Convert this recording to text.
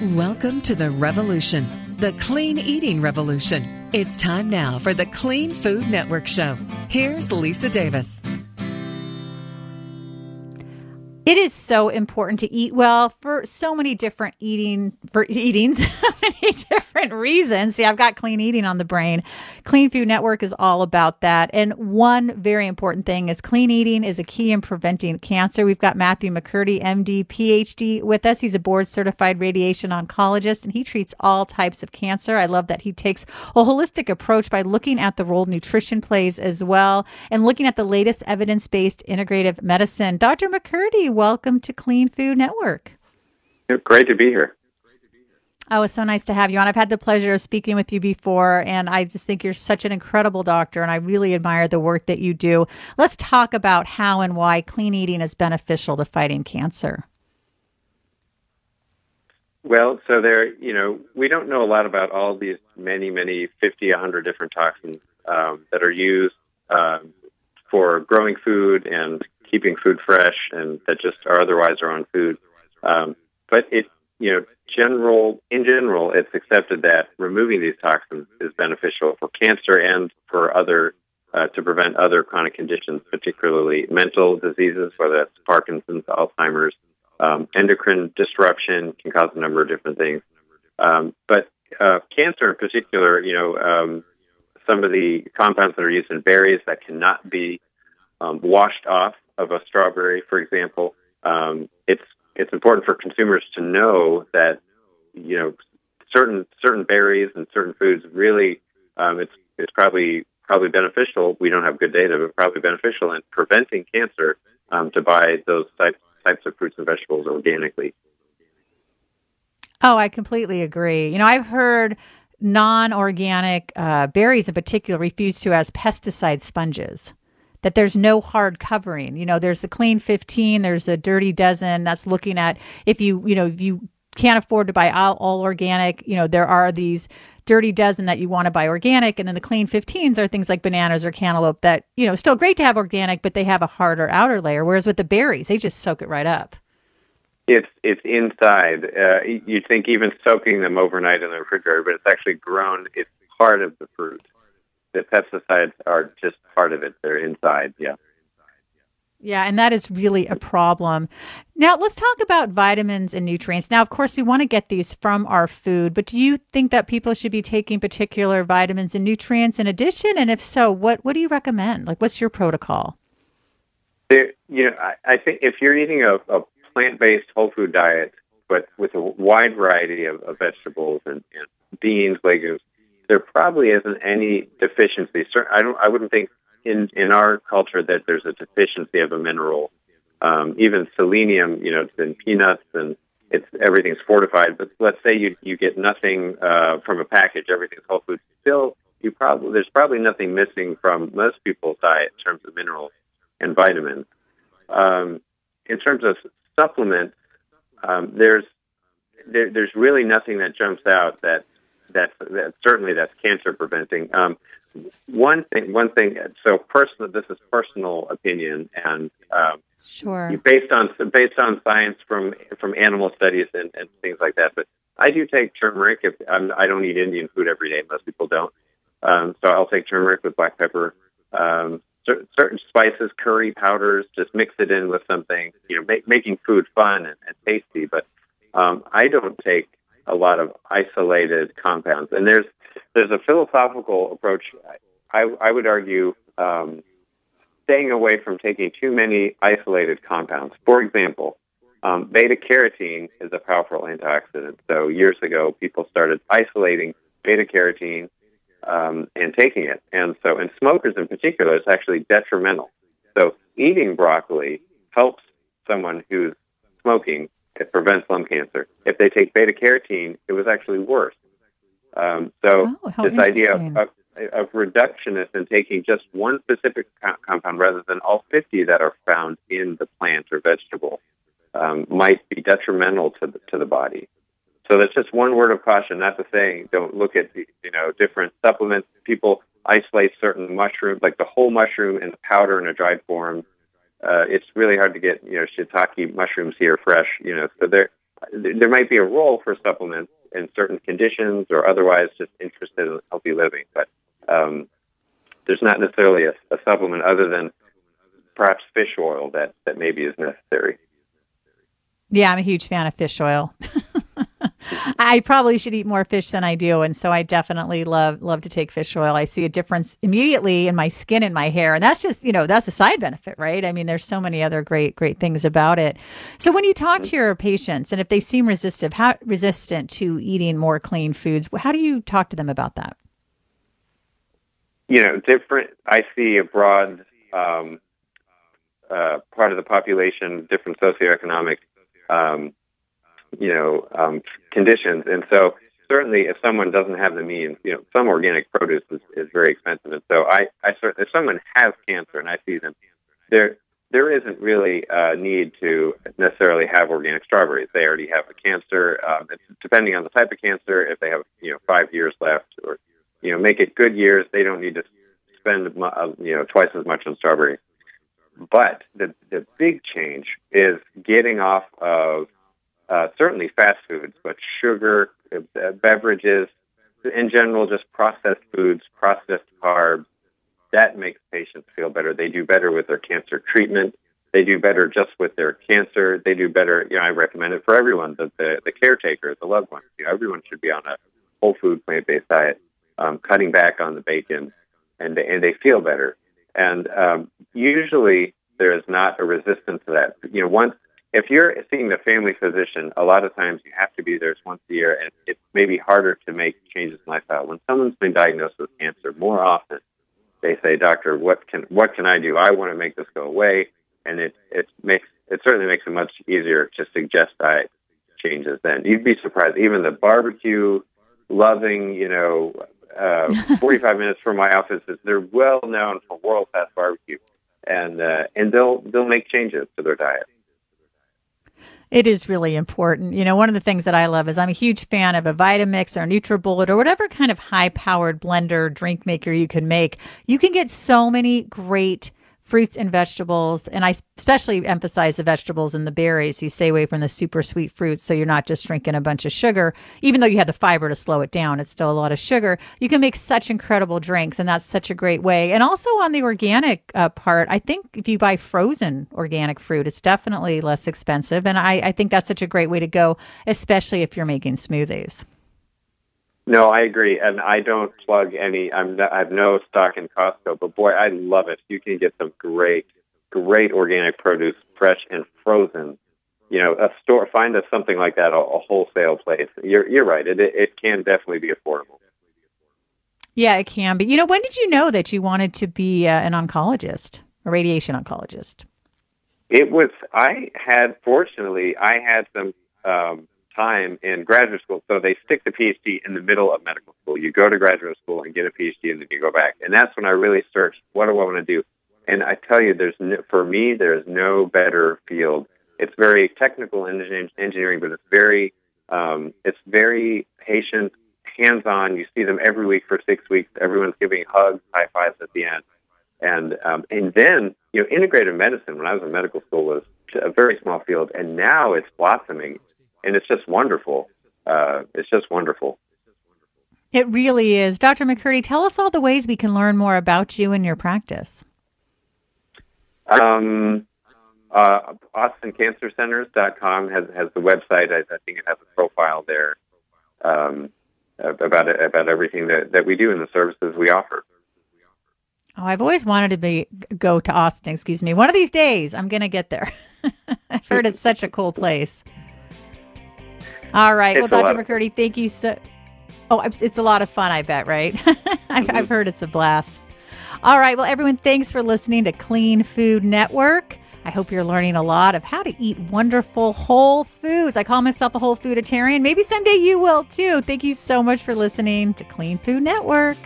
Welcome to the revolution, the clean eating revolution. It's time now for the Clean Food Network Show. Here's Lisa Davis. It is so important to eat well for so many different eating for eatings, many different reasons. See, I've got clean eating on the brain. Clean Food Network is all about that. And one very important thing is clean eating is a key in preventing cancer. We've got Matthew McCurdy, MD, PhD with us. He's a board certified radiation oncologist and he treats all types of cancer. I love that he takes a holistic approach by looking at the role nutrition plays as well and looking at the latest evidence-based integrative medicine. Dr. McCurdy, welcome to Clean Food Network. Great to be here. Oh, it's so nice to have you on. I've had the pleasure of speaking with you before, and I just think you're such an incredible doctor, and I really admire the work that you do. Let's talk about how and why clean eating is beneficial to fighting cancer. Well, so there, you know, we don't know a lot about all these many, many 50, 100 different toxins um, that are used um, for growing food and keeping food fresh and that just are otherwise our own food. Um, but it, you know, general in general, it's accepted that removing these toxins is beneficial for cancer and for other uh, to prevent other chronic conditions, particularly mental diseases, whether that's Parkinson's, Alzheimer's, um, endocrine disruption can cause a number of different things. Um, but uh, cancer in particular, you know, um, some of the compounds that are used in berries that cannot be um, washed off of a strawberry, for example, um, it's it's important for consumers to know that you know certain certain berries and certain foods really um, it's it's probably probably beneficial. We don't have good data, but probably beneficial in preventing cancer um, to buy those types types of fruits and vegetables organically. Oh, I completely agree. You know, I've heard non-organic uh, berries in particular refused to as pesticide sponges that there's no hard covering. You know, there's the clean 15, there's a dirty dozen that's looking at if you, you know, if you can't afford to buy all, all organic, you know, there are these dirty dozen that you want to buy organic. And then the clean 15s are things like bananas or cantaloupe that, you know, still great to have organic, but they have a harder outer layer. Whereas with the berries, they just soak it right up. It's it's inside. Uh, you'd think even soaking them overnight in the refrigerator, but it's actually grown. It's part of the fruit the pesticides are just part of it. They're inside. Yeah. Yeah, and that is really a problem. Now, let's talk about vitamins and nutrients. Now, of course, we want to get these from our food, but do you think that people should be taking particular vitamins and nutrients in addition? And if so, what, what do you recommend? Like, what's your protocol? There, you know, I, I think if you're eating a, a plant based whole food diet, but with a wide variety of, of vegetables and, and beans, legumes, there probably isn't any deficiency. I don't. I wouldn't think in in our culture that there's a deficiency of a mineral. Um, even selenium, you know, it's in peanuts and it's everything's fortified. But let's say you you get nothing uh, from a package, everything's whole food. Still, you probably there's probably nothing missing from most people's diet in terms of minerals and vitamins. Um, in terms of supplements, um, there's there, there's really nothing that jumps out that that's, that's certainly that's cancer preventing. Um, one thing, one thing. So personal, this is personal opinion, and um, sure based on based on science from from animal studies and, and things like that. But I do take turmeric. If I'm, I don't eat Indian food every day, most people don't. Um, so I'll take turmeric with black pepper. Um, certain spices, curry powders, just mix it in with something, you know, make, making food fun and, and tasty. But um, I don't take a lot of isolated compounds. And there's there's a philosophical approach. I, I would argue um, staying away from taking too many isolated compounds. For example, um, beta carotene is a powerful antioxidant. So years ago, people started isolating beta carotene um, and taking it. And so, in smokers in particular, it's actually detrimental. So, eating broccoli helps someone who's smoking it prevents lung cancer. If they take beta carotene, it was actually worse. Um, so oh, this idea of, of, of, reductionist and taking just one specific co- compound rather than all 50 that are found in the plant or vegetable um, might be detrimental to the, to the body. So that's just one word of caution. Not to say don't look at the, you know different supplements. People isolate certain mushrooms, like the whole mushroom in the powder in a dried form uh, it's really hard to get you know shiitake mushrooms here fresh. You know, so there there might be a role for supplements in certain conditions or otherwise just interested in healthy living, but um, there's not necessarily a, a supplement other than perhaps fish oil that, that maybe is necessary. Yeah, I'm a huge fan of fish oil. I probably should eat more fish than I do, and so I definitely love love to take fish oil. I see a difference immediately in my skin and my hair, and that's just you know that's a side benefit, right? I mean, there's so many other great great things about it. So when you talk to your patients, and if they seem resistive, how resistant to eating more clean foods, how do you talk to them about that? You know, different. I see a broad um, uh, part of the population, different socioeconomic um, you know, um, conditions. And so certainly if someone doesn't have the means, you know, some organic produce is, is very expensive. And so I, I certainly, if someone has cancer and I see them, there, there isn't really a need to necessarily have organic strawberries. They already have a cancer. Um, depending on the type of cancer, if they have, you know, five years left or, you know, make it good years, they don't need to spend, uh, you know, twice as much on strawberries. But the, the big change is getting off of uh, certainly fast foods, but sugar, uh, beverages, in general, just processed foods, processed carbs. That makes patients feel better. They do better with their cancer treatment. They do better just with their cancer. They do better. You know, I recommend it for everyone. The the, the caretakers, the loved ones. You know, everyone should be on a whole food plant based diet, um, cutting back on the bacon, and and they feel better. And um, usually there is not a resistance to that. You know, once if you're seeing the family physician, a lot of times you have to be there once a year, and it may be harder to make changes in lifestyle. When someone's been diagnosed with cancer, more often they say, "Doctor, what can what can I do? I want to make this go away." And it it makes it certainly makes it much easier to suggest diet changes. Then you'd be surprised. Even the barbecue loving, you know, uh, 45 minutes from my office is they're well known for world class barbecue, and uh, and they'll they'll make changes to their diet. It is really important. You know, one of the things that I love is I'm a huge fan of a Vitamix or NutriBullet or whatever kind of high powered blender drink maker you can make. You can get so many great fruits and vegetables. And I especially emphasize the vegetables and the berries. You stay away from the super sweet fruits so you're not just drinking a bunch of sugar. Even though you have the fiber to slow it down, it's still a lot of sugar. You can make such incredible drinks, and that's such a great way. And also on the organic uh, part, I think if you buy frozen organic fruit, it's definitely less expensive. And I, I think that's such a great way to go, especially if you're making smoothies. No, I agree, and I don't plug any. I'm not, I have no stock in Costco, but boy, I love it. You can get some great, great organic produce, fresh and frozen. You know, a store find us something like that, a, a wholesale place. You're you're right. It it can definitely be affordable. Yeah, it can be. You know, when did you know that you wanted to be uh, an oncologist, a radiation oncologist? It was. I had fortunately, I had some. Um, time in graduate school. So they stick the PhD in the middle of medical school. You go to graduate school and get a PhD, and then you go back. And that's when I really searched, what do I want to do? And I tell you, there's no, for me, there's no better field. It's very technical engineering, but it's very um, it's very patient, hands-on. You see them every week for six weeks. Everyone's giving hugs, high fives at the end, and um, and then you know, integrative medicine. When I was in medical school, was a very small field, and now it's blossoming and it's just wonderful. Uh, it's just wonderful. It really is. Dr. McCurdy, tell us all the ways we can learn more about you and your practice. Um, uh, AustinCancerCenters.com has, has the website. I, I think it has a profile there um, about about everything that, that we do and the services we offer. Oh, I've always wanted to be go to Austin. Excuse me. One of these days, I'm going to get there. I've heard it's such a cool place. All right. It's well, Dr. McCurdy, thank you so. Oh, it's a lot of fun, I bet, right? I've, mm-hmm. I've heard it's a blast. All right. Well, everyone, thanks for listening to Clean Food Network. I hope you're learning a lot of how to eat wonderful whole foods. I call myself a whole fooditarian. Maybe someday you will too. Thank you so much for listening to Clean Food Network.